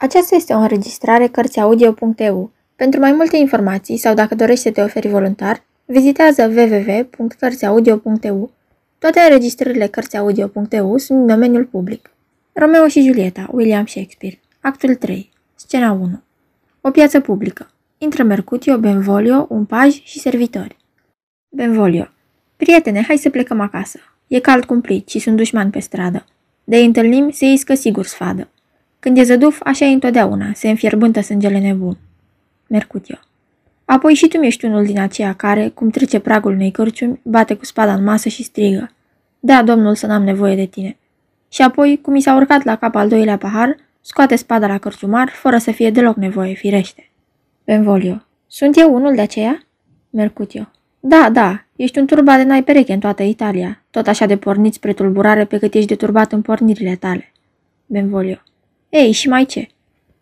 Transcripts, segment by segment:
Aceasta este o înregistrare Cărțiaudio.eu. Pentru mai multe informații sau dacă dorești să te oferi voluntar, vizitează www.cărțiaudio.eu. Toate înregistrările Cărțiaudio.eu sunt în domeniul public. Romeo și Julieta, William Shakespeare. Actul 3. Scena 1. O piață publică. Intră Mercutio, Benvolio, un paj și servitori. Benvolio. Prietene, hai să plecăm acasă. E cald cumplit și sunt dușmani pe stradă. De întâlnim, se iscă sigur sfadă. Când e zăduf, așa e întotdeauna, se înfierbântă sângele nebun. Mercutio. Apoi și tu ești unul din aceia care, cum trece pragul unei cărciumi, bate cu spada în masă și strigă. Da, domnul, să n-am nevoie de tine. Și apoi, cum i s-a urcat la cap al doilea pahar, scoate spada la cărciumar, fără să fie deloc nevoie, firește. Benvolio. Sunt eu unul de aceea? Mercutio. Da, da, ești un turbat de n-ai pereche în toată Italia, tot așa de pornit spre tulburare pe cât ești de turbat în pornirile tale. Benvolio. Ei, și mai ce?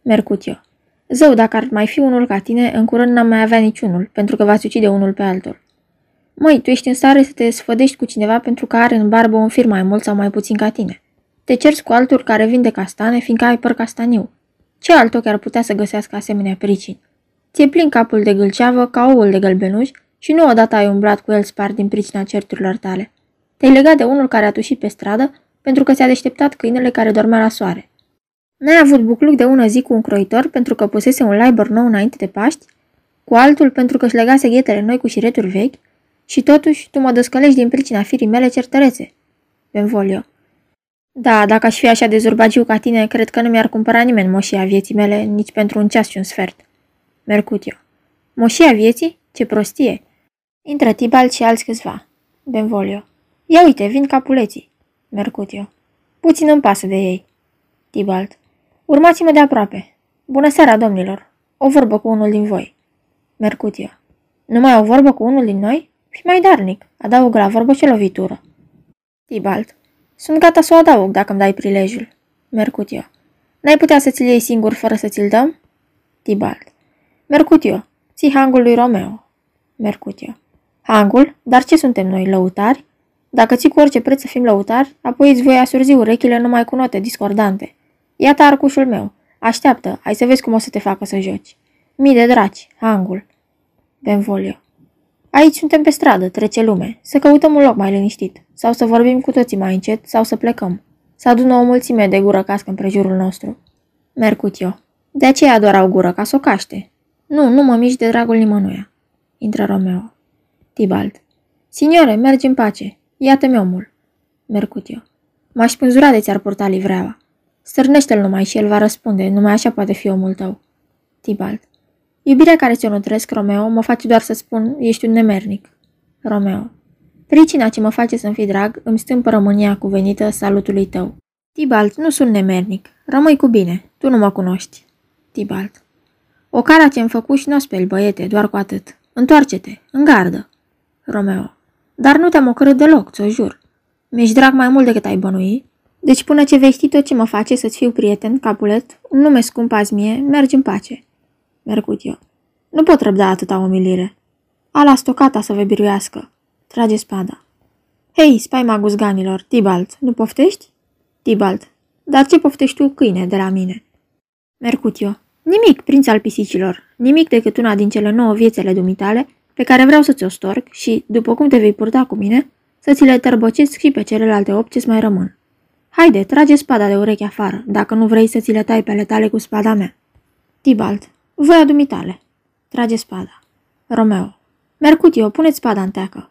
Mercutio. Zău, dacă ar mai fi unul ca tine, în curând n-am mai avea niciunul, pentru că v-ați ucide unul pe altul. Măi, tu ești în stare să te sfădești cu cineva pentru că are în barbă un fir mai mult sau mai puțin ca tine. Te cerți cu altul care vinde castane, fiindcă ai păr castaniu. Ce alt ochi ar putea să găsească asemenea pricini? Ți-e plin capul de gâlceavă ca oul de gălbenuș și nu odată ai umblat cu el spart din pricina certurilor tale. Te-ai legat de unul care a tușit pe stradă pentru că ți-a deșteptat câinele care dormea la soare. N-ai avut bucluc de ună zi cu un croitor pentru că pusese un laibor nou înainte de Paști? Cu altul pentru că își legase ghetele noi cu șireturi vechi? Și totuși tu mă descălești din pricina firii mele certărețe. Benvolio. Da, dacă aș fi așa de zurbagiu ca tine, cred că nu mi-ar cumpăra nimeni moșia vieții mele nici pentru un ceas și un sfert. Mercutio. Moșia vieții? Ce prostie! Intră Tibal și alți câțiva. Benvolio. Ia uite, vin capuleții. Mercutio. Puțin îmi pasă de ei. Tibalt. Urmați-mă de aproape. Bună seara, domnilor. O vorbă cu unul din voi. Mercutio. Numai o vorbă cu unul din noi? Fi mai darnic. Adaugă la vorbă ce lovitură. Tibalt. Sunt gata să o adaug dacă îmi dai prilejul. Mercutio. N-ai putea să ți-l iei singur fără să ți-l dăm? Tibalt. Mercutio. Ții hangul lui Romeo. Mercutio. Hangul? Dar ce suntem noi, lăutari? Dacă ții cu orice preț să fim lăutari, apoi îți voi asurzi urechile numai cu note discordante. Iată arcușul meu. Așteaptă, hai să vezi cum o să te facă să joci. Mii de draci, hangul. Benvolio. Aici suntem pe stradă, trece lume. Să căutăm un loc mai liniștit. Sau să vorbim cu toții mai încet, sau să plecăm. Să adună o mulțime de gură cască împrejurul nostru. Mercutio. De aceea doar au gură, ca să o caște. Nu, nu mă mișc de dragul nimănuia. Intră Romeo. Tibalt. Signore, mergi în pace. Iată-mi omul. Mercutio. M-aș spânzura de ți-ar purta livreaua. Stârnește-l numai și el va răspunde, numai așa poate fi omul tău. Tibalt. Iubirea care ți-o nutresc, Romeo, mă face doar să spun, ești un nemernic. Romeo. Pricina ce mă face să-mi fi drag îmi stâmpă rămânia cuvenită salutului tău. Tibalt, nu sunt nemernic. Rămâi cu bine. Tu nu mă cunoști. Tibalt. O cara ce-mi făcut și n-o speli, băiete, doar cu atât. Întoarce-te, în gardă. Romeo. Dar nu te-am ocărât deloc, ți-o jur. Mi-ești drag mai mult decât ai bănui. Deci până ce vei ști tot ce mă face să-ți fiu prieten, capulet, un nume scump azi mie, mergi în pace. Mercutio. Nu pot răbda atâta umilire. Ala stocata să vă biruiască. Trage spada. Hei, spaima guzganilor, Tibalt, nu poftești? Tibalt. Dar ce poftești tu, câine, de la mine? Mercutio. Nimic, prinț al pisicilor. Nimic decât una din cele nouă viețele dumitale pe care vreau să ți-o storc și, după cum te vei purta cu mine, să ți le tărbăcesc și pe celelalte opt ce mai rămân. Haide, trage spada de ureche afară, dacă nu vrei să ți le tai pe ale tale cu spada mea. Tibalt, voia dumitale. Trage spada. Romeo. Mercutio, puneți spada în teacă.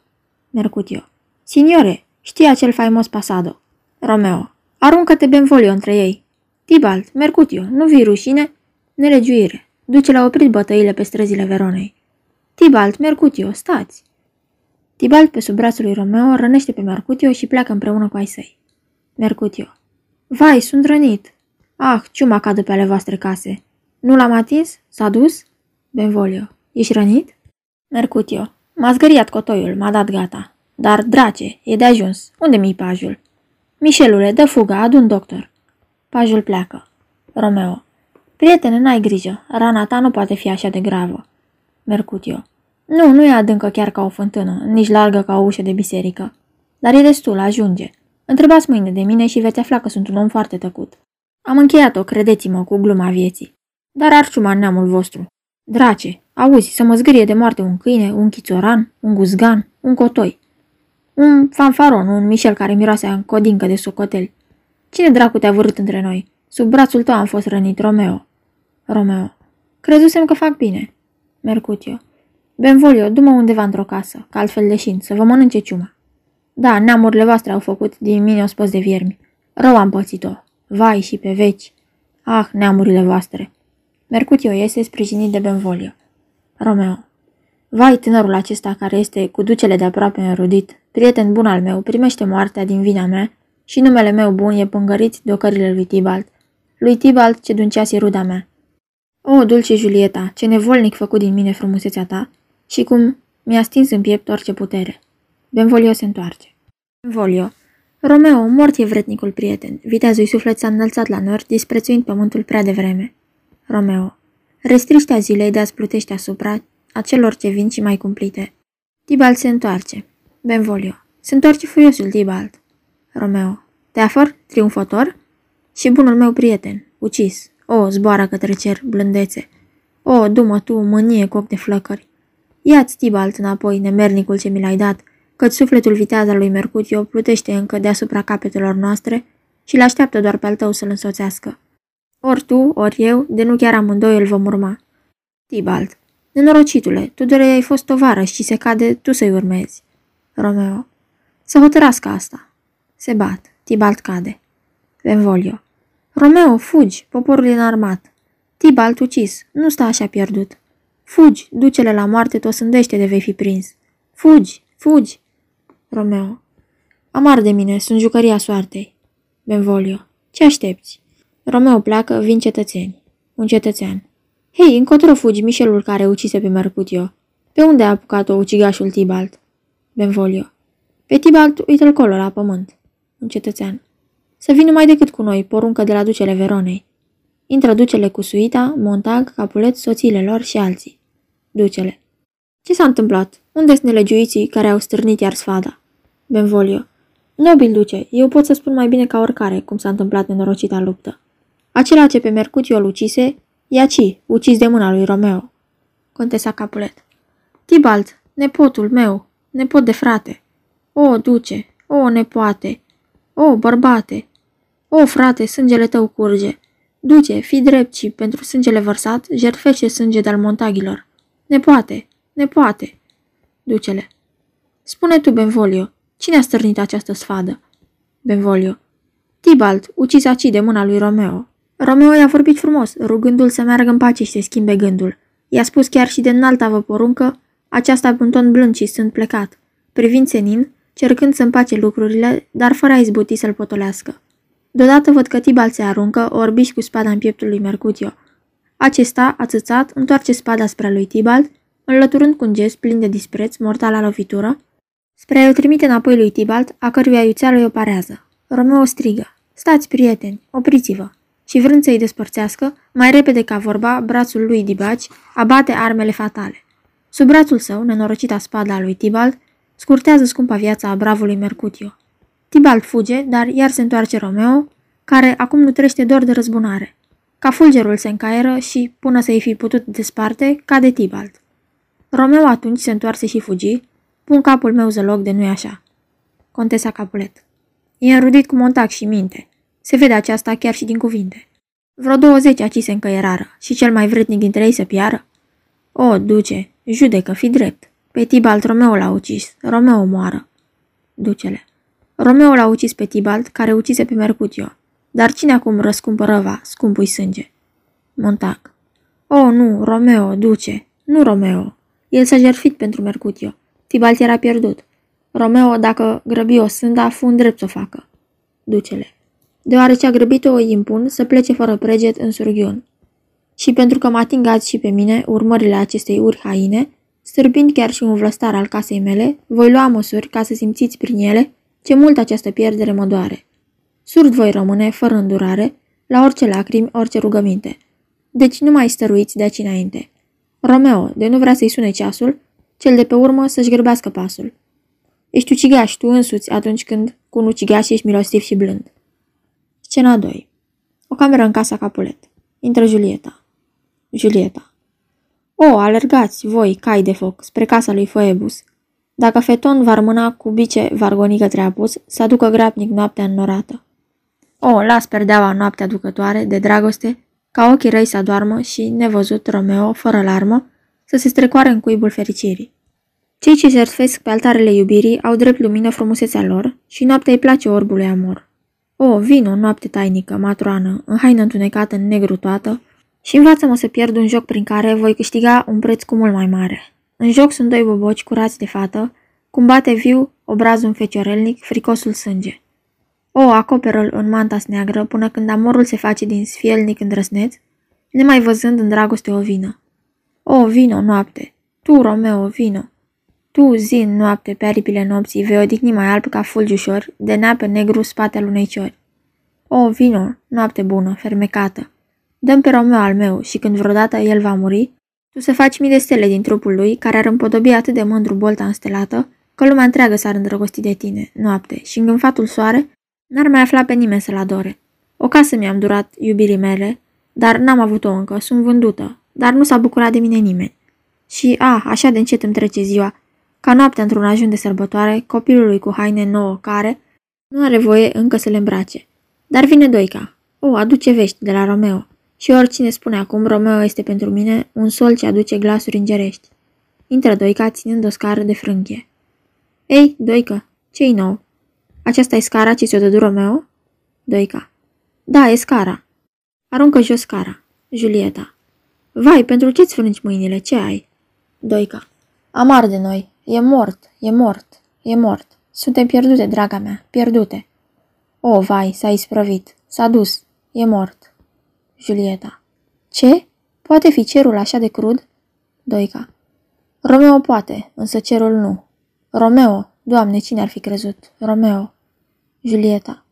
Mercutio. Signore, știi acel faimos pasado. Romeo. Aruncă-te benvolio între ei. Tibalt, Mercutio, nu vii rușine? Nelegiuire. Duce la oprit bătăile pe străzile Veronei. Tibalt, Mercutio, stați! Tibalt, pe sub brațul lui Romeo, rănește pe Mercutio și pleacă împreună cu ai săi. Mercutio. Vai, sunt rănit! Ah, ciuma cadă pe ale voastre case. Nu l-am atins? S-a dus? Benvolio. Ești rănit? Mercutio. M-a zgăriat cotoiul, m-a dat gata. Dar, drace, e de ajuns. Unde mi-i pajul? Mișelule, dă fuga, adun doctor. Pajul pleacă. Romeo. Prietene, n-ai grijă. Rana ta nu poate fi așa de gravă. Mercutio. Nu, nu e adâncă chiar ca o fântână, nici largă ca o ușă de biserică. Dar e destul, ajunge. Întrebați mâine de mine și veți afla că sunt un om foarte tăcut. Am încheiat-o, credeți-mă, cu gluma vieții. Dar arciuma neamul vostru. Drace, auzi, să mă zgârie de moarte un câine, un chițoran, un guzgan, un cotoi. Un fanfaron, un Michel care miroase în codincă de socotel. Cine dracu te-a vărât între noi? Sub brațul tău am fost rănit, Romeo. Romeo. Crezusem că fac bine. Mercutio. Benvolio, du-mă undeva într-o casă, că altfel leșin, să vă mănânce ciuma. Da, neamurile voastre au făcut din mine o spăs de viermi. Rău am pățit-o. Vai și pe veci. Ah, neamurile voastre. Mercutio iese sprijinit de Benvolio. Romeo. Vai, tânărul acesta care este cu ducele de aproape înrudit, prieten bun al meu, primește moartea din vina mea și numele meu bun e pângărit de ocările lui Tibalt. Lui Tibalt ce dunceasi ruda mea. O, dulce Julieta, ce nevolnic făcut din mine frumusețea ta și cum mi-a stins în piept orice putere. Benvolio se întoarce. Benvolio. Romeo, mort e vretnicul prieten. Viteazul suflet s-a înălțat la nori, disprețuind pământul prea devreme. Romeo. Restriștea zilei de a plutește asupra acelor ce vin și mai cumplite. Tibalt se întoarce. Benvolio. Se întoarce furiosul Tibalt. Romeo. Teafăr, triumfător? Și bunul meu prieten, ucis. O, zboară către cer, blândețe. O, dumă tu, mânie cu ochi de flăcări. Ia-ți Tibalt înapoi, nemernicul ce mi l-ai dat, căci sufletul vitează lui Mercutio plutește încă deasupra capetelor noastre și le așteaptă doar pe al tău să-l însoțească. Ori tu, ori eu, de nu chiar amândoi îl vom urma. Tibalt. Nenorocitule, tu doar ai fost tovarăș și se cade tu să-i urmezi. Romeo. Să hotărască asta. Se bat. Tibalt cade. Benvolio. Romeo, fugi, poporul e înarmat. Tibalt ucis, nu sta așa pierdut. Fugi, duce-le la moarte, tot sândește de vei fi prins. Fugi, fugi. Romeo. Amar de mine, sunt jucăria soartei. Benvolio. Ce aștepți? Romeo pleacă, vin cetățeni. Un cetățean. Hei, încotro fugi, Michelul care ucise pe Mercutio. Pe unde a apucat-o ucigașul Tibalt? Benvolio. Pe Tibalt, uite-l colo la pământ. Un cetățean. Să vină mai decât cu noi, poruncă de la ducele Veronei. Intră ducele cu suita, Montag, Capulet, soțiile lor și alții. Ducele. Ce s-a întâmplat? Unde sunt nelegiuiții care au stârnit iar sfada? Benvolio. Nobil duce, eu pot să spun mai bine ca oricare cum s-a întâmplat nenorocita luptă. Acela ce pe Mercutio îl ucise, e aci, ucis de mâna lui Romeo. Contesa Capulet. Tibalt, nepotul meu, nepot de frate. O, duce, o, nepoate, o, bărbate, o, frate, sângele tău curge. Duce, fi drept și, pentru sângele vărsat, jertfește sânge de-al montagilor. Nepoate, nepoate. Ducele. Spune tu, Benvolio, cine a stârnit această sfadă? Benvolio. Tibalt, ucis aci de mâna lui Romeo. Romeo i-a vorbit frumos, rugându-l să meargă în pace și să schimbe gândul. I-a spus chiar și de înalta vă poruncă, aceasta cu un ton blând și sunt plecat. Privind senin, cercând să împace lucrurile, dar fără a izbuti să-l potolească. Deodată văd că Tibal se aruncă, orbiși cu spada în pieptul lui Mercutio. Acesta, ațățat, întoarce spada spre lui Tibalt, înlăturând cu un gest plin de dispreț mortala lovitură, spre a-i trimite înapoi lui Tibalt, a căruia iuțeală o parează. Romeo strigă. Stați, prieteni, opriți-vă! Și vrând să-i despărțească, mai repede ca vorba, brațul lui Dibaci abate armele fatale. Sub brațul său, nenorocita spada lui Tibalt, scurtează scumpa viața a bravului Mercutio. Tibalt fuge, dar iar se întoarce Romeo, care acum nu trește doar de răzbunare. Ca fulgerul se încaieră și, până să-i fi putut desparte, cade Tibalt. Romeo atunci se întoarse și fugi, pun capul meu zăloc de nu-i așa. Contesa Capulet. E înrudit cu montac și minte. Se vede aceasta chiar și din cuvinte. Vreo douăzeci aci se încăierară și cel mai vrednic dintre ei să piară. O, duce, judecă, fi drept. Pe Tibalt Romeo l-a ucis, Romeo moară. Ducele. Romeo l-a ucis pe Tibalt, care ucise pe Mercutio. Dar cine acum răscumpă răva, scumpui sânge? Montac. O, nu, Romeo, duce. Nu Romeo. El s-a jertfit pentru Mercutio. Tibalt era pierdut. Romeo, dacă grăbi o sânda, fu drept să o facă. Ducele. Deoarece a grăbit-o, îi impun să plece fără preget în surghiun. Și pentru că mă atingați și pe mine urmările acestei uri haine, stârpind chiar și un vlăstar al casei mele, voi lua măsuri ca să simțiți prin ele ce mult această pierdere mă doare. Surd voi rămâne, fără îndurare, la orice lacrimi, orice rugăminte. Deci nu mai stăruiți de aici înainte. Romeo, de nu vrea să-i sune ceasul, cel de pe urmă să-și grăbească pasul. Ești ucigaș tu însuți atunci când cu un ucigaș ești milostiv și blând. Scena 2 O cameră în casa Capulet. Intră Julieta. Julieta. O, alergați, voi, cai de foc, spre casa lui Foebus. Dacă Feton va rămâna cu bice vargoni către apus, să aducă grabnic noaptea înnorată. O, las perdeaua noaptea ducătoare de dragoste, ca ochii răi să doarmă și, nevăzut Romeo, fără larmă, să se strecoare în cuibul fericirii. Cei ce jertfesc pe altarele iubirii au drept lumină frumusețea lor și noaptea îi place orbului amor. O, vino, noapte tainică, matroană, în haină întunecată în negru toată, și învață-mă să pierd un joc prin care voi câștiga un preț cu mult mai mare. În joc sunt doi boboci curați de fată, cum bate viu obrazul feciorelnic, fricosul sânge. O, acoperă-l în manta neagră până când amorul se face din sfielnic îndrăsneț, nemai văzând în dragoste o vină. O, vino, noapte! Tu, Romeo, vino! Tu, zi în noapte, pe aripile nopții, vei odihni mai alb ca fulgiușor, de neapă negru spatele unei ciori. O, vino, noapte bună, fermecată! Dăm pe Romeo al meu și când vreodată el va muri, tu să faci mii de stele din trupul lui, care ar împodobi atât de mândru bolta înstelată, că lumea întreagă s-ar îndrăgosti de tine, noapte, și în fatul soare, n-ar mai afla pe nimeni să-l adore. O casă mi-am durat iubirii mele, dar n-am avut-o încă, sunt vândută, dar nu s-a bucurat de mine nimeni. Și, a, așa de încet îmi trece ziua, ca noaptea într-un ajun de sărbătoare, copilului cu haine nouă care nu are voie încă să le îmbrace. Dar vine Doica. O, aduce vești de la Romeo. Și oricine spune acum Romeo este pentru mine un sol ce aduce glasuri îngerești. Intră Doica ținând o scară de frânghie. Ei, Doică, ce-i nou? Aceasta e scara ce ți-o dădu Romeo? Doica. Da, e scara. Aruncă jos scara. Julieta. Vai, pentru ce-ți frângi mâinile? Ce ai? Doica. Amar de noi. E mort, e mort, e mort. Suntem pierdute, draga mea, pierdute. O, vai, s-a isprăvit. S-a dus. E mort. Julieta. Ce? Poate fi cerul așa de crud? Doica. Romeo poate, însă cerul nu. Romeo, doamne, cine ar fi crezut? Romeo. Julieta.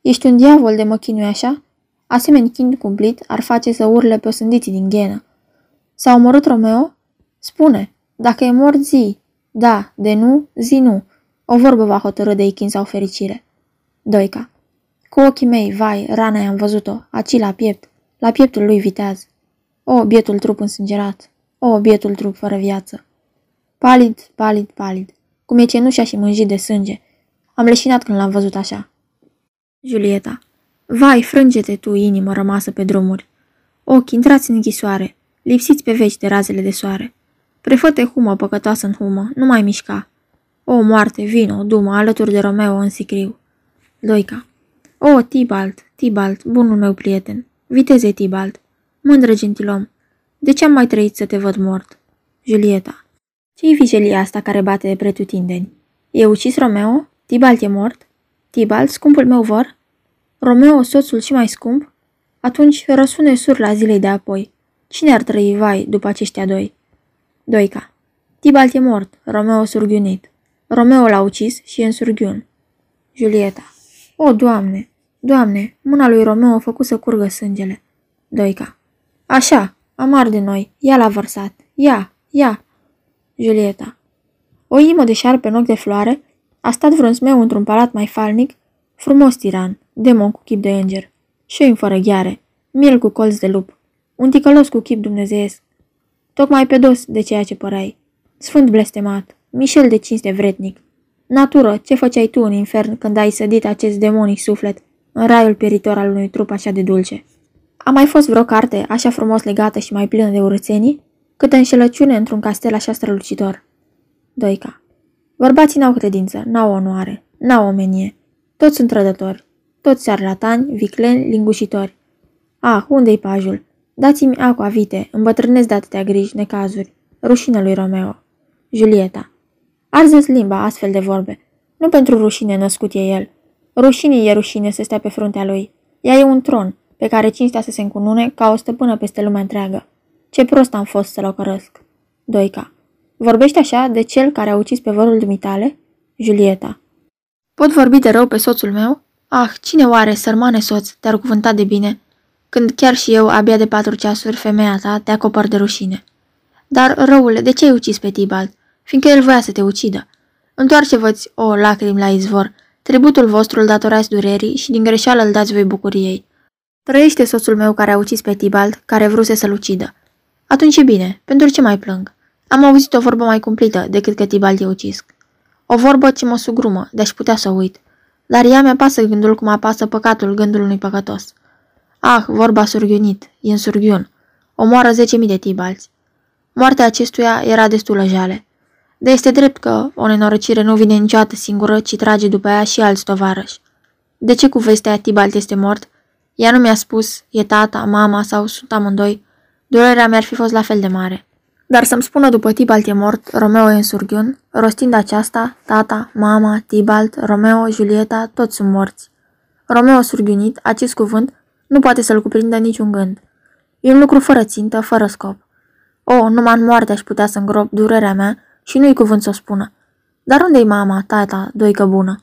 Ești un diavol de mă chinui așa? Asemeni chin cumplit ar face să urle pe osândiții din ghenă. S-a omorât Romeo? Spune, dacă e mort zi. Da, de nu, zi nu. O vorbă va hotărâ de ichin sau fericire. Doica. Cu ochii mei, vai, rana i-am văzut-o, aci la piept, la pieptul lui viteaz. O, bietul trup însângerat. O, bietul trup fără viață. Palid, palid, palid. Cum e cenușa și mânjit de sânge. Am leșinat când l-am văzut așa. Julieta. Vai, frânge-te tu, inimă rămasă pe drumuri. Ochi, intrați în închisoare, lipsiți pe veci de razele de soare. Prefăte humă păcătoasă în humă, nu mai mișca. O, moarte, vino, dumă, alături de Romeo în sicriu. Loica. O, Tibalt, Tibalt, bunul meu prieten. Viteze, Tibalt. Mândră gentilom. De ce am mai trăit să te văd mort? Julieta. Ce-i vijelia asta care bate de pretutindeni? E ucis Romeo? Tibalt e mort? Tibalt, scumpul meu vor? Romeo, soțul și mai scump? Atunci răsune sur la zilei de apoi. Cine ar trăi vai după aceștia doi? Doica. Tibalt e mort, Romeo surghiunit. Romeo l-a ucis și e în surghiun. Julieta. O, Doamne, Doamne, mâna lui Romeo a făcut să curgă sângele. Doica. Așa, amar de noi, ia l-a vărsat. Ia, ia. Julieta. O inimă de șarpe în ochi de floare a stat vreun smeu într-un palat mai falnic, frumos tiran, demon cu chip de înger, șoi fără gheare, miel cu colț de lup, un ticălos cu chip dumnezeiesc, tocmai pe dos de ceea ce păreai. Sfânt blestemat, Mișel de cinste vretnic. Natură, ce făceai tu în infern când ai sădit acest demonic suflet în raiul pieritor al unui trup așa de dulce? A mai fost vreo carte așa frumos legată și mai plină de urățenii? Câtă înșelăciune într-un castel așa strălucitor. Doica. Bărbații n-au credință, n-au onoare, n-au omenie. Toți sunt trădători, toți șarlatani, vicleni, lingușitori. Ah, unde-i pajul? Dați-mi aqua vite, îmbătrânesc de atâtea griji, necazuri. Rușine lui Romeo. Julieta. Arzeți limba astfel de vorbe. Nu pentru rușine născut e el. Rușine e rușine să stea pe fruntea lui. Ea e un tron, pe care cinstea să se încunune ca o stăpână peste lumea întreagă. Ce prost am fost să-l ocărăsc. Doica. Vorbește așa de cel care a ucis pe vărul dumitale? Julieta. Pot vorbi de rău pe soțul meu? Ah, cine oare, sărmane soț, te-ar cuvânta de bine, când chiar și eu, abia de patru ceasuri, femeia ta, te acopăr de rușine. Dar, răule, de ce ai ucis pe Tibalt? Fiindcă el voia să te ucidă. Întoarce-vă-ți, o, lacrimi la izvor, tributul vostru îl datorați durerii și din greșeală îl dați voi bucuriei. Trăiește soțul meu care a ucis pe Tibald, care vruse să-l ucidă. Atunci e bine, pentru ce mai plâng? Am auzit o vorbă mai cumplită decât că Tibald e ucis. O vorbă ce mă sugrumă, de-aș putea să uit. Dar ea mi-apasă gândul cum apasă păcatul gândul unui păcătos. Ah, vorba surghiunit, e în surghiun. Omoară zece mii de tibalți. Moartea acestuia era destulă jale. De este drept că o nenorăcire nu vine niciodată singură, ci trage după ea și alți tovarăși. De ce cu vestea Tibalt este mort? Ea nu mi-a spus, e tata, mama sau sunt amândoi. Durerea mi-ar fi fost la fel de mare. Dar să-mi spună după Tibalt e mort, Romeo e în surghiun, rostind aceasta, tata, mama, Tibalt, Romeo, Julieta, toți sunt morți. Romeo surghiunit, acest cuvânt, nu poate să-l cuprindă niciun gând. E un lucru fără țintă, fără scop. O, numai în moarte aș putea să îngrop durerea mea și nu-i cuvânt să o spună. Dar unde-i mama, tata, doică bună?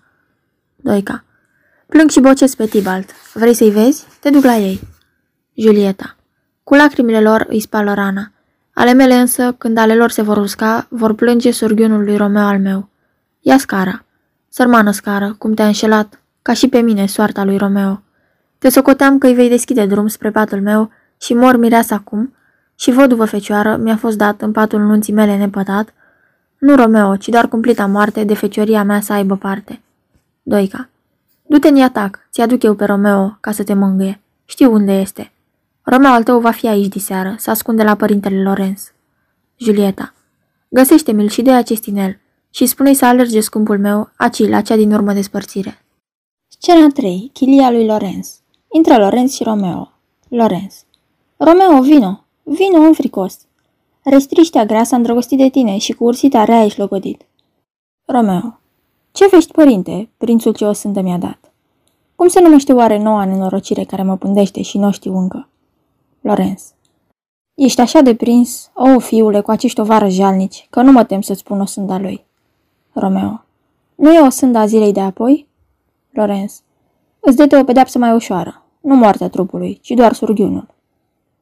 Doica. Plâng și bocesc pe Tibalt. Vrei să-i vezi? Te duc la ei. Julieta. Cu lacrimile lor îi spală rana. Ale mele însă, când ale lor se vor usca, vor plânge surghiunul lui Romeo al meu. Ia scara. Sărmană scară, cum te-a înșelat, ca și pe mine soarta lui Romeo. Te socoteam că îi vei deschide drum spre patul meu și mor mireasa acum și văduvă fecioară mi-a fost dat în patul nunții mele nepătat, nu Romeo, ci doar cumplita moarte de fecioria mea să aibă parte. Doica. Du-te în atac, ți-aduc eu pe Romeo ca să te mângâie. Știu unde este. Romeo al tău va fi aici diseară, să ascunde la părintele Lorenz. Julieta. Găsește-mi-l și de acest inel și spune-i să alerge scumpul meu, aci, la cea din urmă despărțire. Scena 3. Chilia lui Lorenz. Intră Lorenz și Romeo. Lorenz. Romeo, vino! Vino în fricos! Restriștea grea s-a îndrăgostit de tine și cu ursita rea ești logodit. Romeo. Ce vești, părinte, prințul ce o sântă mi-a dat? Cum se numește oare noua nenorocire care mă pândește și nu știu încă? Lorenz. Ești așa de prins, o, fiule, cu acești ovară jalnici, că nu mă tem să-ți spun o sânda lui. Romeo. Nu e o sânda zilei de apoi? Lorenz. Îți dete o pedeapsă mai ușoară. Nu moartea trupului, ci doar surghiunul.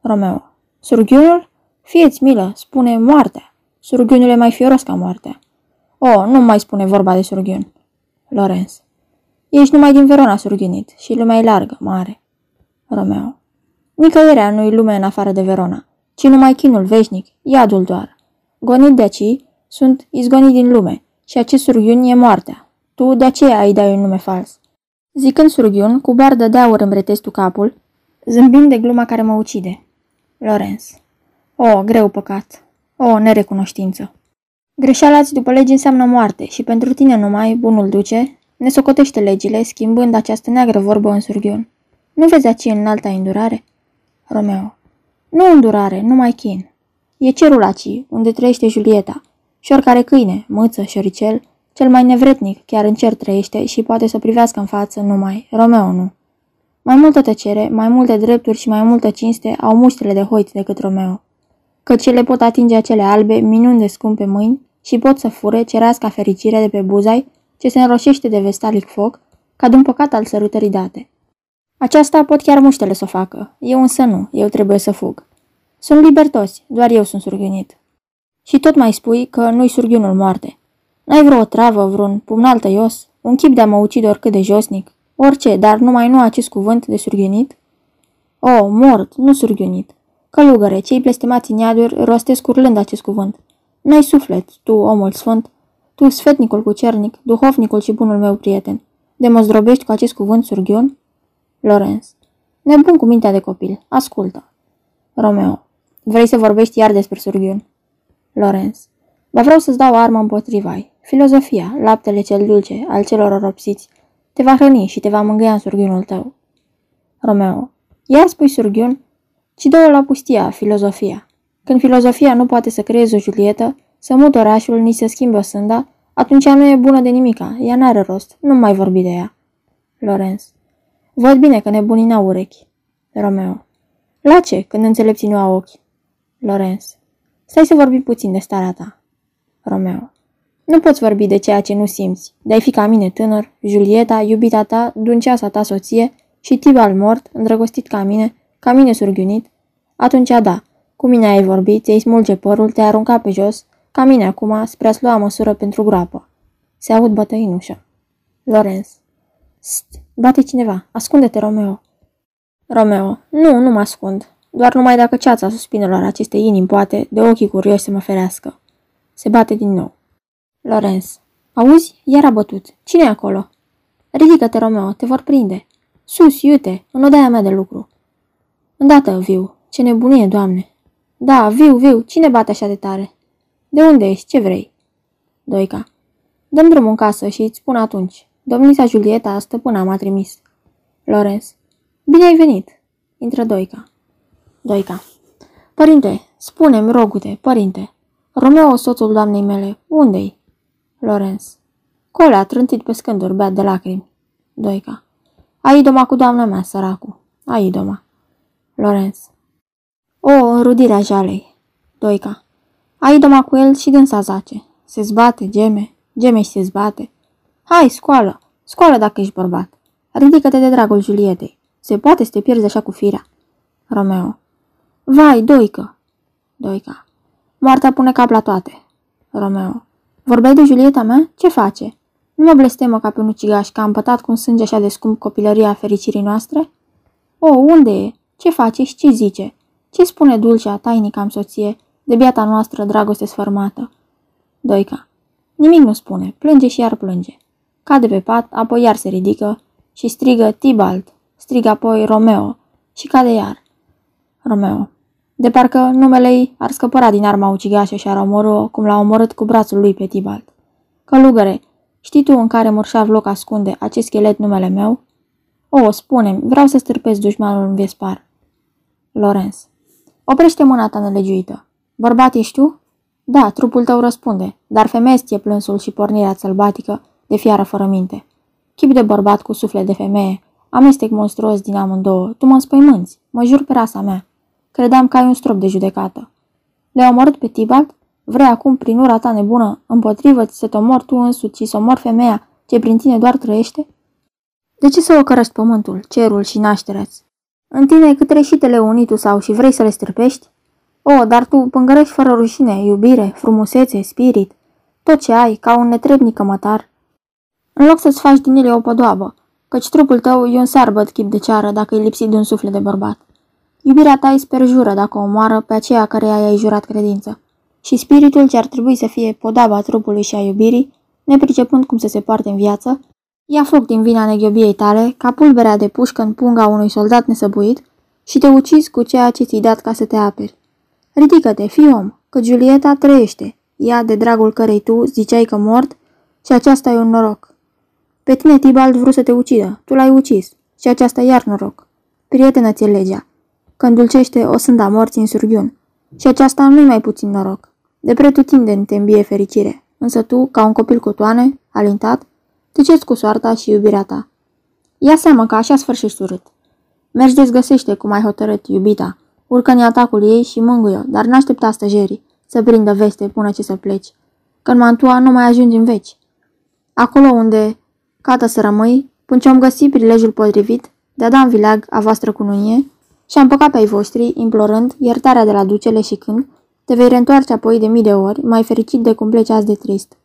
Romeo. Surghiunul? Fieți milă, spune moartea. Surghiunul e mai fioros ca moartea. O, nu mai spune vorba de surghiun. Lorenz. Ești numai din Verona surghinit și lumea e largă, mare. Romeo. Nicăierea nu-i lume în afară de Verona, ci numai chinul veșnic, iadul doar. Gonit de aci, sunt izgonit din lume și acest surghiun e moartea. Tu de aceea îi dai un nume fals. Zicând surghiun, cu bardă de aur îmi tu capul, zâmbind de gluma care mă ucide. Lorenz. O, greu păcat. O, nerecunoștință. Greșeala după lege înseamnă moarte și pentru tine numai, bunul duce, ne socotește legile, schimbând această neagră vorbă în surghiun. Nu vezi aici în alta îndurare? Romeo. Nu îndurare, numai chin. E cerul aci, unde trăiește Julieta. Și oricare câine, mâță, șoricel, cel mai nevretnic chiar în cer trăiește și poate să privească în față numai. Romeo nu. Mai multă tăcere, mai multe drepturi și mai multă cinste au muștele de hoit decât Romeo. Căci le pot atinge acele albe, minuni de scumpe mâini, și pot să fure cereasca fericire de pe buzai, ce se înroșește de vestalic foc, ca de un păcat al sărutării date. Aceasta pot chiar muștele să o facă, eu însă nu, eu trebuie să fug. Sunt libertosi, doar eu sunt surghiunit. Și tot mai spui că nu-i surghiunul moarte. N-ai vreo travă, vreun pumnal tăios, un chip de a mă ucide oricât de josnic, orice, dar numai nu acest cuvânt de surghiunit? O, mort, nu surghiunit. Călugăre, cei blestemați în iaduri rostesc urlând acest cuvânt. N-ai suflet, tu, omul sfânt, tu, sfetnicul cu cernic, duhovnicul și bunul meu prieten. De mă zdrobești cu acest cuvânt surghiun? Lorenz. Nebun cu mintea de copil. Ascultă. Romeo. Vrei să vorbești iar despre surghiun? Lorenz. Ba vreau să-ți dau o armă împotriva Filozofia, laptele cel dulce, al celor oropsiți, te va hrăni și te va mângâia în surghiunul tău. Romeo. Iar spui surghiun? Ci dă la pustia, filozofia. Când filozofia nu poate să creeze o Julietă, să mut orașul, nici să schimbe o sânda, atunci nu e bună de nimica, ea n-are rost, nu mai vorbi de ea. Lorenz. Văd bine că nebunii n-au urechi. Romeo. La ce, când înțelepții nu au ochi? Lorenz. Stai să vorbi puțin de starea ta. Romeo. Nu poți vorbi de ceea ce nu simți, de-ai fi ca mine tânăr, Julieta, iubita ta, dunceasa ta soție și Tibal mort, îndrăgostit ca mine, ca mine surghiunit, atunci da, cu mine ai vorbit, ți-ai smulge părul, te-ai aruncat pe jos, ca mine acum, spre a-ți lua măsură pentru groapă. Se aud bătăi în ușă. Lorenz. St, bate cineva. Ascunde-te, Romeo. Romeo. Nu, nu mă ascund. Doar numai dacă ceața suspinelor acestei inimi poate, de ochii curioși să mă ferească. Se bate din nou. Lorenz. Auzi? Iar a bătut. cine e acolo? Ridică-te, Romeo, te vor prinde. Sus, iute, în odaia mea de lucru. Îndată, viu. Ce nebunie, doamne. Da, viu, viu, cine bate așa de tare? De unde ești? Ce vrei? Doica. Dăm drumul în casă și îți spun atunci. Domnisa Julieta, stăpâna, m-a trimis. Lorenz. Bine ai venit. Intră Doica. Doica. Părinte, spune-mi, rogute, părinte. Romeo, soțul doamnei mele, unde-i? Lorenz. Colea, trântit pe scânduri, beat de lacrimi. Doica. Ai doma cu doamna mea, săracu. Ai doma. Lorenz. O, înrudirea jalei. Doica. Ai doma cu el și dânsa zace. Se zbate, geme, geme și se zbate. Hai, scoală, scoală dacă ești bărbat. Ridică-te de dragul Julietei. Se poate să te pierzi așa cu firea. Romeo. Vai, Doică. Doica. Moartea pune cap la toate. Romeo. Vorbeai de Julieta mea? Ce face? Nu mă blestemă ca pe un ucigaș, că am pătat cu un sânge așa de scump copilăria fericirii noastre? O, unde e? Ce face și ce zice? Ce spune dulcea, tainica am soție, de biata noastră dragoste sfărmată? Doica. Nimic nu spune, plânge și iar plânge. Cade pe pat, apoi iar se ridică și strigă Tibalt, strigă apoi Romeo și cade iar. Romeo. De parcă numele ei ar scăpăra din arma ucigașă și ar omorâ cum l-a omorât cu brațul lui pe Tibalt. Călugăre, știi tu în care mărșav loc ascunde acest schelet numele meu? O, spune vreau să stârpesc dușmanul în Vespar. Lorenz. Oprește mâna ta nelegiuită. Bărbat ești tu? Da, trupul tău răspunde, dar femeie plânsul și pornirea sălbatică de fiară fără minte. Chip de bărbat cu suflet de femeie, amestec monstruos din amândouă, tu mă înspăimânți, mă jur pe rasa mea. Credeam că ai un strop de judecată. Le-ai omorât pe Tibalt? Vrei acum, prin ura ta nebună, împotrivă să te omori tu însuți și să omori femeia ce prin tine doar trăiește? De ce să ocărăști pământul, cerul și nașterea -ți? În tine cât reșitele unitu sau și vrei să le străpești? O, dar tu pângărești fără rușine, iubire, frumusețe, spirit, tot ce ai, ca un netrebnic cămătar. În loc să-ți faci din ele o podoabă, căci trupul tău e un sarbăt chip de ceară dacă e lipsit de un suflet de bărbat. Iubirea ta îi sperjură dacă o omoară pe aceea care i-ai jurat credință. Și spiritul ce ar trebui să fie podaba trupului și a iubirii, nepricepând cum să se poarte în viață, ia foc din vina neghiobiei tale, ca pulberea de pușcă în punga unui soldat nesăbuit, și te ucizi cu ceea ce ți-ai dat ca să te aperi. Ridică-te, fii om, că Julieta trăiește, ea de dragul cărei tu ziceai că mort și aceasta e un noroc. Pe tine Tibald vrut să te ucidă, tu l-ai ucis și aceasta iar noroc. Prietenă ți legea, că îndulcește o sânda morții în surghiun și aceasta nu-i mai puțin noroc. De pretutindeni te îmbie fericire, însă tu, ca un copil cu toane, alintat, tăceți cu soarta și iubirea ta. Ia seama că așa sfârșești urât. Mergi dezgăsește cum ai hotărât, iubita, urcă în atacul ei și mângâie dar n-aștepta stăjerii să prindă veste până ce să pleci, că în Mantua nu mai ajungi în veci. Acolo unde cată să rămâi, până ce am găsit prilejul potrivit de a da în vileag a voastră cununie și am păcat pe ai voștri, implorând iertarea de la ducele și când te vei reîntoarce apoi de mii de ori, mai fericit de cum pleci azi de trist.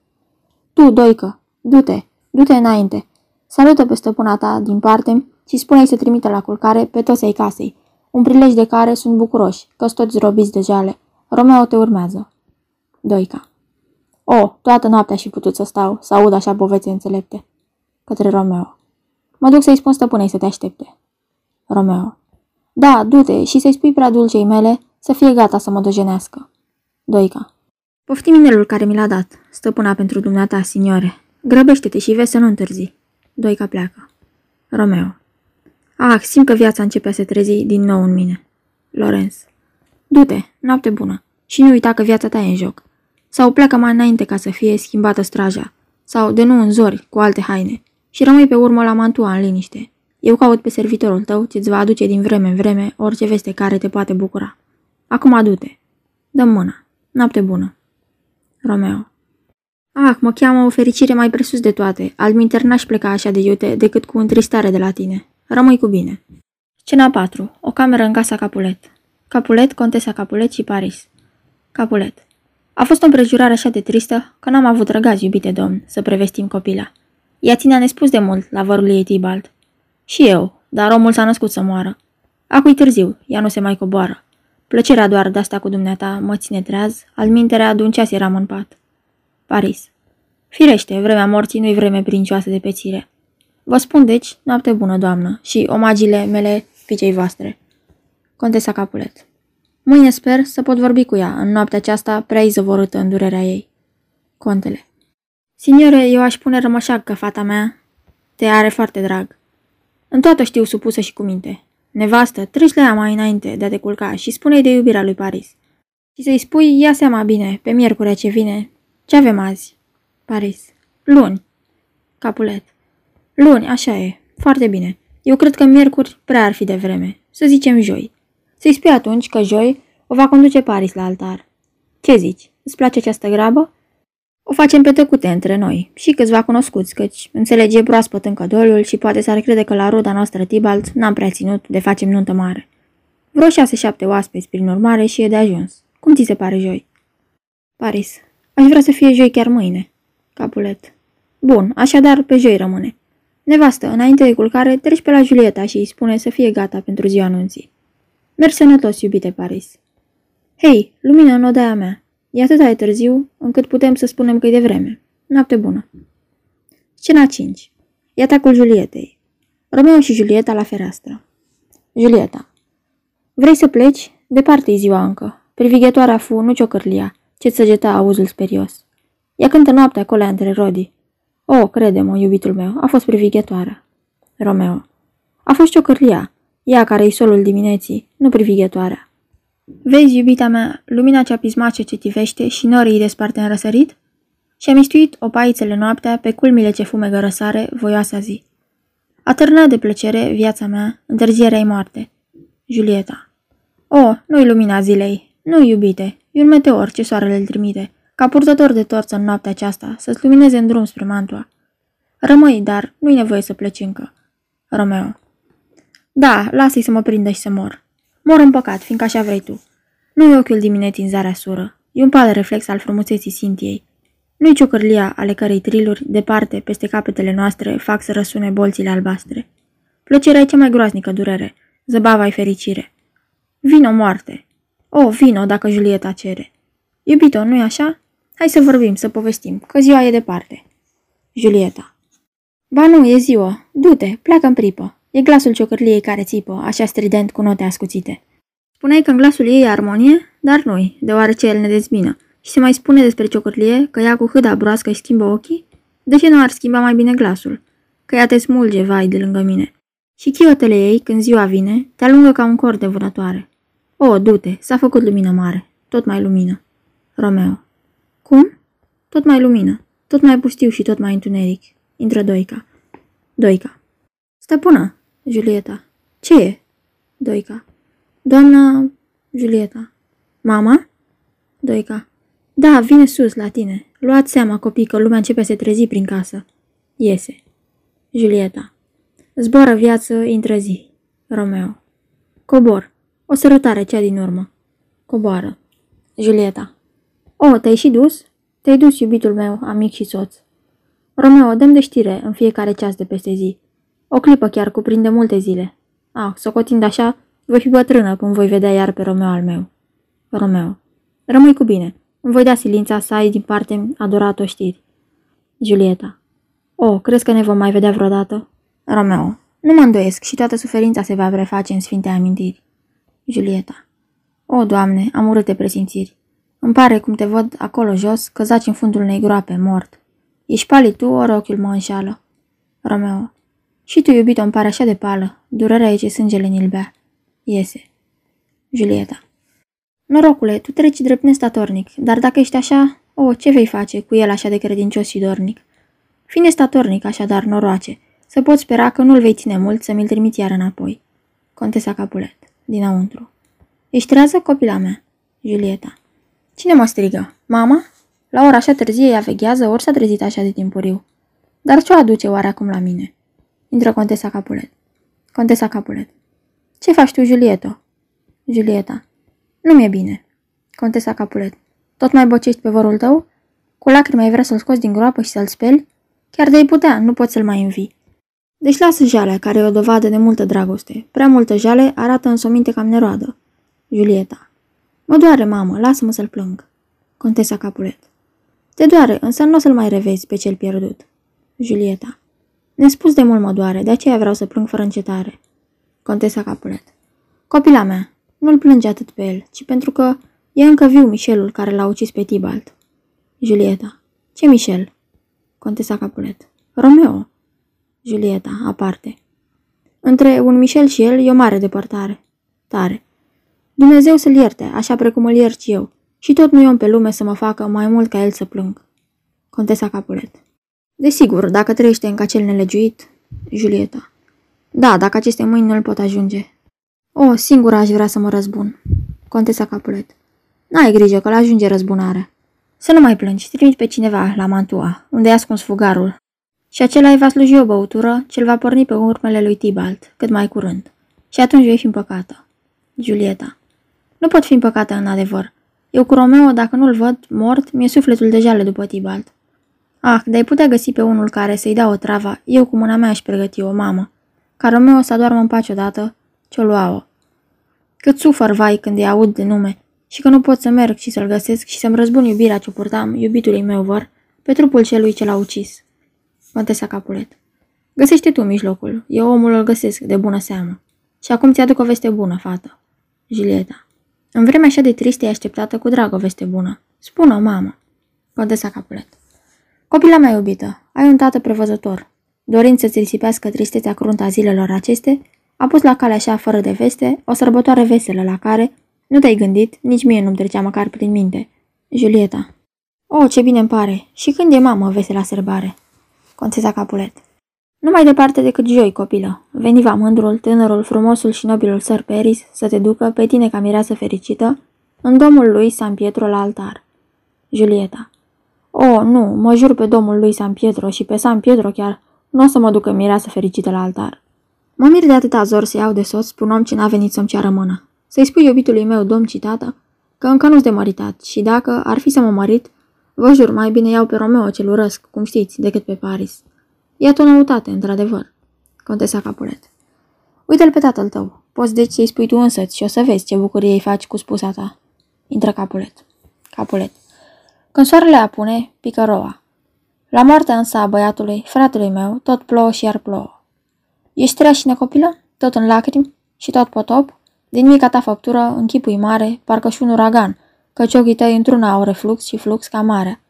Tu, Doică, du-te, du-te înainte, salută pe stăpâna ta din parte și spune-i să trimită la culcare pe toți ai casei, un prilej de care sunt bucuroși, că toți robiți de jale. Romeo te urmează. Doica. O, toată noaptea și putut să stau, să aud așa povețe înțelepte. Către Romeo. Mă duc să-i spun stăpânei să te aștepte. Romeo. Da, du-te și să-i spui prea dulcei mele să fie gata să mă dojenească. Doica. Poftim inelul care mi l-a dat, stăpâna pentru dumneata, signore. Grăbește-te și vezi să nu întârzi. Doica pleacă. Romeo. Ah, simt că viața începe să se trezi din nou în mine. Lorenz. Du-te, noapte bună. Și nu uita că viața ta e în joc. Sau pleacă mai înainte ca să fie schimbată straja. Sau de nu în zori, cu alte haine. Și rămâi pe urmă la Mantua în liniște. Eu caut pe servitorul tău ce-ți va aduce din vreme în vreme orice veste care te poate bucura. Acum adu-te. Dă mâna. Noapte bună. Romeo. Ah, mă cheamă o fericire mai presus de toate. Alminter n-aș pleca așa de iute decât cu întristare de la tine. Rămâi cu bine. Scena 4. O cameră în casa Capulet. Capulet, Contesa Capulet și Paris. Capulet. A fost o împrejurare așa de tristă că n-am avut răgați, iubite domn, să prevestim copila. Ea ținea nespus de mult la vărul ei Tibald. Și eu, dar omul s-a născut să moară. Acum târziu, ea nu se mai coboară. Plăcerea doar de asta cu dumneata mă ține treaz, al minterea de un ceas eram în pat. Paris. Firește, vremea morții nu-i vreme princioasă de pețire. Vă spun deci, noapte bună, doamnă, și omagiile mele fiicei voastre. Contesa Capulet. Mâine sper să pot vorbi cu ea, în noaptea aceasta prea izăvorâtă în durerea ei. Contele. Signore, eu aș pune rămășac că fata mea te are foarte drag. În toată știu supusă și cu minte. Nevastă, treci la ea mai înainte de a te culca și spune-i de iubirea lui Paris. Și să-i spui, ia seama bine, pe miercurea ce vine. Ce avem azi? Paris. Luni. Capulet. Luni, așa e. Foarte bine. Eu cred că miercuri prea ar fi de vreme. Să zicem joi. Să-i spui atunci că joi o va conduce Paris la altar. Ce zici? Îți place această grabă? O facem pe tăcute între noi și câțiva cunoscuți, căci înțelege proaspăt încă doliul și poate s-ar crede că la ruda noastră Tibalt n-am prea ținut de facem nuntă mare. Vreo șase-șapte oaspeți prin urmare și e de ajuns. Cum ți se pare joi? Paris. Aș vrea să fie joi chiar mâine. Capulet. Bun, așadar pe joi rămâne. Nevastă, înainte de culcare, treci pe la Julieta și îi spune să fie gata pentru ziua anunții. Mergi sănătos, iubite Paris. Hei, lumină în odaia mea. E atât de târziu, încât putem să spunem că e de vreme. Noapte bună. Scena 5. E atacul Julietei. Romeo și Julieta la fereastră. Julieta. Vrei să pleci? Departe-i ziua încă. Privighetoarea fu nu ciocârlia, ce-ți săgeta auzul sperios. Ea cântă noaptea acolo între rodii. O, crede-mă, iubitul meu, a fost privighetoarea. Romeo. A fost ciocârlia, ea care-i solul dimineții, nu privighetoarea. Vezi, iubita mea, lumina cea pismace ce tivește și norii îi desparte în răsărit? Și-a mistuit opaițele noaptea pe culmile ce fumegă răsare, voioasa zi. Atârnă de plăcere viața mea, întârzierea moarte. Julieta. O, nu-i lumina zilei, nu iubite, e un meteor ce soarele îl trimite, ca purtător de torță în noaptea aceasta, să-ți lumineze în drum spre Mantua. Rămâi, dar nu-i nevoie să pleci încă. Romeo. Da, lasă-i să mă prindă și să mor. Mor în păcat, fiindcă așa vrei tu. Nu e ochiul dimineții în zarea sură. E un pal reflex al frumuseții Sintiei. Nu-i ciocârlia ale cărei triluri, departe, peste capetele noastre, fac să răsune bolțile albastre. Plăcerea e cea mai groaznică durere. Zăbava e fericire. Vino moarte. O, vino, dacă Julieta cere. Iubito, nu-i așa? Hai să vorbim, să povestim, că ziua e departe. Julieta. Ba nu, e ziua. Du-te, pleacă în pripă. E glasul ciocârliei care țipă, așa strident cu note ascuțite. Spuneai că în glasul ei e armonie, dar nu deoarece el ne dezbină. Și se mai spune despre ciocârlie că ea cu hâda broască își schimbă ochii? De ce nu ar schimba mai bine glasul? Că ea te smulge, vai, de lângă mine. Și chiotele ei, când ziua vine, te alungă ca un cor de vânătoare. O, du-te, s-a făcut lumină mare, tot mai lumină. Romeo. Cum? Tot mai lumină, tot mai pustiu și tot mai întuneric. Intră Doica. Doica. Stăpână, Julieta. Ce e? Doica. Doamna Julieta. Mama? Doica. Da, vine sus la tine. Luați seama, copii, că lumea începe să se trezi prin casă. Iese. Julieta. Zboară viață, intră zi. Romeo. Cobor. O sărătare cea din urmă. Coboară. Julieta. O, te-ai și dus? Te-ai dus, iubitul meu, amic și soț. Romeo, dăm de știre în fiecare ceas de peste zi. O clipă chiar cuprinde multe zile. Ah, socotind așa, voi fi bătrână când voi vedea iar pe Romeo al meu. Romeo. Rămâi cu bine. Îmi voi da silința să ai din parte adorat-o știri. Julieta. O, crezi că ne vom mai vedea vreodată? Romeo. Nu mă îndoiesc și toată suferința se va preface în sfinte amintiri. Julieta. O, Doamne, am urâte presimțiri. Îmi pare cum te văd acolo jos, că zaci în fundul unei groape, mort. Ești palid tu, ori ochiul mă înșală. Romeo. Și tu, iubito, îmi pare așa de pală. Durerea e ce sângele ni bea. Iese. Julieta. Norocule, tu treci drept nestatornic, dar dacă ești așa, o, ce vei face cu el așa de credincios și dornic? Fi nestatornic, așadar, noroace, să poți spera că nu-l vei ține mult să mi-l trimiți iar înapoi. Contesa Capulet, dinăuntru. Ești trează, copila mea? Julieta. Cine mă strigă? Mama? La ora așa târzie ea veghează, ori s-a trezit așa de timpuriu. Dar ce o aduce oare acum la mine? Intră Contesa Capulet. Contesa Capulet. Ce faci tu, Julieto? Julieta. Nu mi-e bine. Contesa Capulet. Tot mai bocești pe vorul tău? Cu lacrimi ai vrea să-l scoți din groapă și să-l speli? Chiar de-ai putea, nu poți să-l mai învii. Deci lasă jale, care e o dovadă de multă dragoste. Prea multă jale arată însă o minte cam neroadă. Julieta. Mă doare, mamă, lasă-mă să-l plâng. Contesa Capulet. Te doare, însă nu o să-l mai revezi pe cel pierdut. Julieta. Nespus de mult mă doare, de aceea vreau să plâng fără încetare. Contesa Capulet. Copila mea, nu-l plânge atât pe el, ci pentru că e încă viu Michelul care l-a ucis pe Tibalt. Julieta. Ce Michel? Contesa Capulet. Romeo. Julieta, aparte. Între un Michel și el e o mare depărtare. Tare. Dumnezeu să-l ierte, așa precum îl iert și eu. Și tot nu e om pe lume să mă facă mai mult ca el să plâng. Contesa Capulet. Desigur, dacă trăiește încă acel nelegiuit, Julieta. Da, dacă aceste mâini nu-l pot ajunge. O, singura aș vrea să mă răzbun. Contesa Capulet. N-ai grijă că l ajunge răzbunarea. Să nu mai plângi, trimit pe cineva la Mantua, unde ai ascuns fugarul. Și acela îi va sluji o băutură ce va porni pe urmele lui Tibalt, cât mai curând. Și atunci vei fi împăcată. Julieta. Nu pot fi împăcată în adevăr. Eu cu Romeo, dacă nu-l văd mort, mi-e sufletul de jale după Tibalt. Ah, de-ai putea găsi pe unul care să-i dea o travă, eu cu mâna mea aș pregăti o mamă. Ca Romeo să doarmă în pace odată, ce-o luau. Cât sufăr vai când îi aud de nume și că nu pot să merg și să-l găsesc și să-mi răzbun iubirea ce purtam, iubitului meu vor, pe trupul celui ce l-a ucis. Contesa Capulet. Găsește tu mijlocul. Eu omul îl găsesc, de bună seamă. Și acum ți-aduc o veste bună, fată. Julieta. În vremea așa de tristă e așteptată cu drag o veste bună. Spune-o, mamă. Contesa Capulet. Copila mea iubită, ai un tată prevăzător. Dorind să-ți risipească tristețea cruntă a zilelor aceste, a pus la cale așa, fără de veste, o sărbătoare veselă la care nu te-ai gândit, nici mie nu-mi trecea măcar prin minte. Julieta. O, ce bine îmi pare. Și când e mamă vesela sărbare? Conțesa Capulet. Nu mai departe decât joi, copilă. Veni va mândrul, tânărul, frumosul și nobilul săr Peris să te ducă pe tine ca mireasă fericită în domul lui San Pietro la altar. Julieta. O, nu, mă jur pe domul lui San Pietro și pe San Pietro chiar, nu o să mă ducă mireasă fericită la altar. Mă mir de atâta zor să iau de soț spun om ce n-a venit să-mi ceară mână. Să-i spui iubitului meu, domn citată, că încă nu-s de măritat și dacă ar fi să mă mărit, vă jur, mai bine iau pe Romeo cel urăsc, cum știți, decât pe Paris. E o noutate, într-adevăr. Contesa Capulet. Uite-l pe tatăl tău. Poți deci să-i spui tu însăți și o să vezi ce bucurie îi faci cu spusa ta. Intră Capulet. Capulet. Când soarele apune, pică roa. La moartea însă a băiatului, fratelui meu, tot plouă și iar plouă. Ești treașină copilă? Tot în lacrimi? Și tot potop? Din mica ta făptură, în chipui mare, parcă și un uragan, căci ochii tăi într-una au reflux și flux ca mare.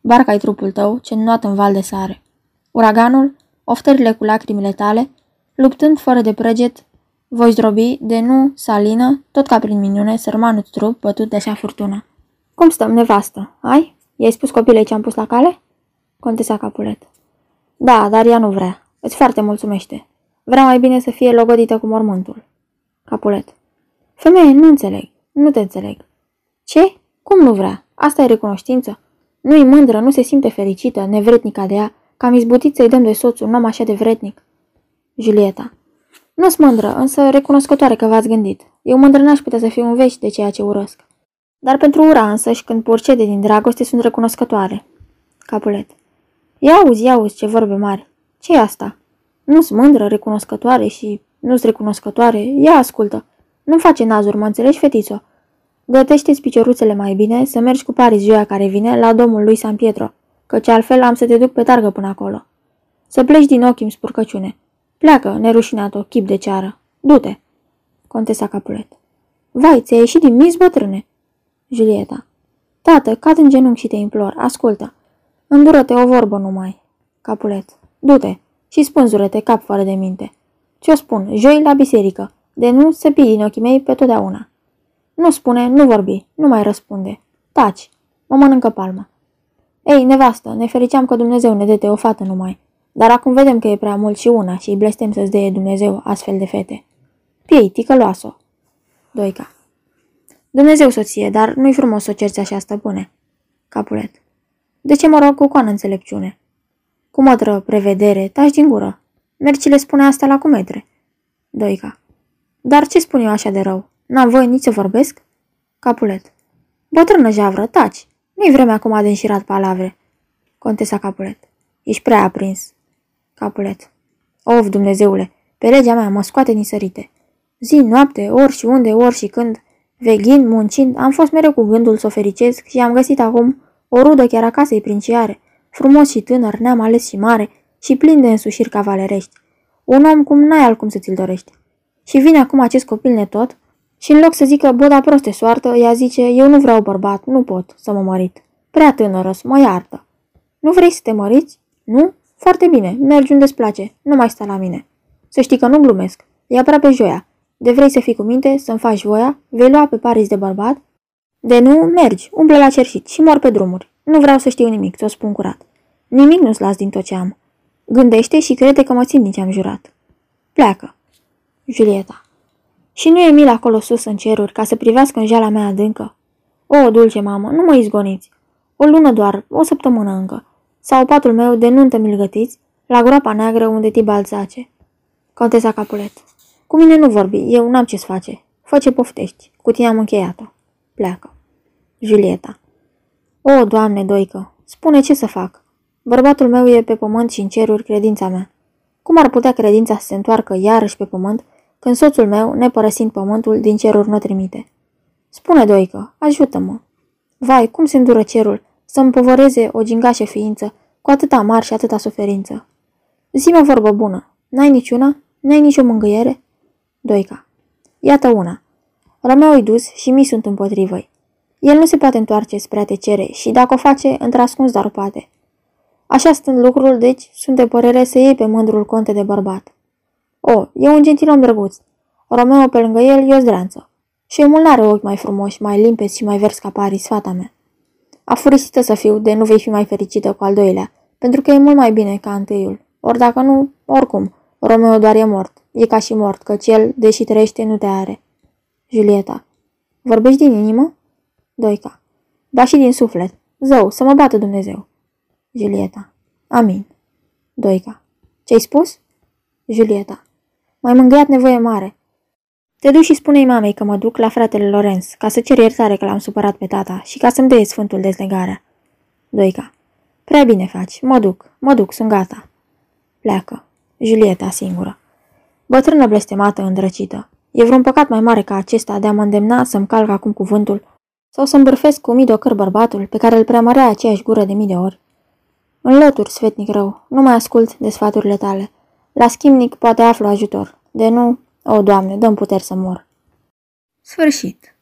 barca e trupul tău, ce înnoat în val de sare. Uraganul, oftările cu lacrimile tale, luptând fără de preget, voi zdrobi de nu salină, tot ca prin minune, sărmanul trup bătut de așa furtună. Cum stăm, nevastă? Ai? I-ai spus copilei ce am pus la cale? Contesa Capulet. Da, dar ea nu vrea. Îți foarte mulțumește. Vrea mai bine să fie logodită cu mormântul. Capulet. Femeie, nu înțeleg. Nu te înțeleg. Ce? Cum nu vrea? Asta e recunoștință? Nu-i mândră, nu se simte fericită, nevretnică de ea, că am izbutit să-i dăm de soț un om așa de vretnic. Julieta. Nu-s mândră, însă recunoscătoare că v-ați gândit. Eu mândră n-aș putea să fiu un vești de ceea ce urăsc. Dar pentru ura însăși, când purcede din dragoste, sunt recunoscătoare. Capulet. Ia auzi, ia auzi, ce vorbe mari. ce e asta? Nu-s mândră, recunoscătoare și nu-s recunoscătoare. Ia ascultă. Nu face nazuri, mă înțelegi, fetițo? Gătește-ți picioruțele mai bine să mergi cu Paris joia care vine la domul lui San Pietro, căci altfel am să te duc pe targă până acolo. Să pleci din ochii mi spurcăciune. Pleacă, nerușinat-o, chip de ceară. Du-te. Contesa Capulet. Vai, ți-ai ieșit din mis, bătrâne? Julieta. Tată, cad în genunchi și te implor, ascultă. Îndură-te o vorbă numai. Capulet. Du-te și spânzură-te cap fără de minte. Ce-o spun? Joi la biserică. De nu să pii din ochii mei pe totdeauna. Nu spune, nu vorbi, nu mai răspunde. Taci, mă mănâncă palma. Ei, nevastă, ne fericeam că Dumnezeu ne dete o fată numai. Dar acum vedem că e prea mult și una și îi blestem să-ți dee Dumnezeu astfel de fete. Piei, ticăloasă. Doica. Dumnezeu soție, dar nu-i frumos să o cerți așa, stăpâne. Capulet. De ce mă rog cu coană înțelepciune? Cu mătră prevedere, taci din gură. Mergi le spune asta la cumetre. Doica. Dar ce spun eu așa de rău? N-am voie nici să vorbesc? Capulet. Bătrână javră, taci. Nu-i vremea acum de înșirat palavre. Contesa Capulet. Ești prea aprins. Capulet. Of, Dumnezeule, pe legea mea mă scoate din sărite. Zi, noapte, ori și unde, ori și când, veghind, muncind, am fost mereu cu gândul să o fericesc și am găsit acum o rudă chiar acasă e princiare, frumos și tânăr, neam ales și mare și plin de însușiri cavalerești. Un om cum n-ai al cum să ți-l dorești. Și vine acum acest copil netot și în loc să zică, bă, da proste soartă, ea zice, eu nu vreau bărbat, nu pot să mă mărit. Prea tânără, mă iartă. Nu vrei să te măriți? Nu? Foarte bine, mergi unde-ți place, nu mai sta la mine. Să știi că nu glumesc, e aproape joia. De vrei să fii cu minte, să-mi faci voia, vei lua pe Paris de bărbat? De nu, mergi, umple la cerșit și mor pe drumuri. Nu vreau să știu nimic, ți-o spun curat. Nimic nu-ți las din tot ce am. Gândește și crede că mă țin din ce am jurat. Pleacă. Julieta. Și nu e mil acolo sus în ceruri ca să privească în jala mea adâncă? O, dulce mamă, nu mă izgoniți. O lună doar, o săptămână încă. Sau patul meu de nuntă mi gătiți, la groapa neagră unde Tibal zace. Contesa Capulet. Cu mine nu vorbi, eu n-am ce-ți face. Fă ce poftești, cu tine am încheiat-o. Pleacă. Julieta. O, Doamne, Doică, spune ce să fac. Bărbatul meu e pe pământ și în ceruri credința mea. Cum ar putea credința să se întoarcă iarăși pe pământ când soțul meu, nepărăsind pământul, din ceruri nu trimite? Spune, Doică, ajută-mă. Vai, cum se îndură cerul să-mi povăreze o gingașă ființă cu atâta mari și atâta suferință. Zi-mă vorbă bună. N-ai niciuna? N-ai nicio mângâiere? Doica. Iată una. Romeo-i dus și mi sunt împotrivă El nu se poate întoarce spre a te cere și dacă o face, într-ascuns dar poate. Așa stând lucrul, deci, sunt de părere să iei pe mândrul conte de bărbat. O, e un gentil om drăguț. Romeo pe lângă el e o zdreanță. Și omul n-are ochi mai frumoși, mai limpezi și mai vers ca Paris, fata mea. Afurisită să fiu de nu vei fi mai fericită cu al doilea, pentru că e mult mai bine ca întâiul. Ori dacă nu, oricum, Romeo doar e mort. E ca și mort, căci el, deși trăiește, nu te are. Julieta. Vorbești din inimă? Doica. Da și din suflet. Zău, să mă bată Dumnezeu. Julieta. Amin. Doica. Ce-ai spus? Julieta. Mai mângâiat nevoie mare. Te duci și spune-i mamei că mă duc la fratele Lorenz, ca să cer iertare că l-am supărat pe tata și ca să-mi dea sfântul dezlegarea. Doica. Prea bine faci, mă duc, mă duc, sunt gata. Pleacă. Julieta singură. Bătrână blestemată, îndrăcită. E vreun păcat mai mare ca acesta de a mă îndemna să-mi calc acum cuvântul sau să îmbârfesc cu mii de ocări bărbatul pe care îl preamărea aceeași gură de mii de ori. Înlături, sfetnic rău, nu mai ascult de sfaturile tale. La schimnic poate aflu ajutor. De nu, o, Doamne, dăm puteri să mor. Sfârșit.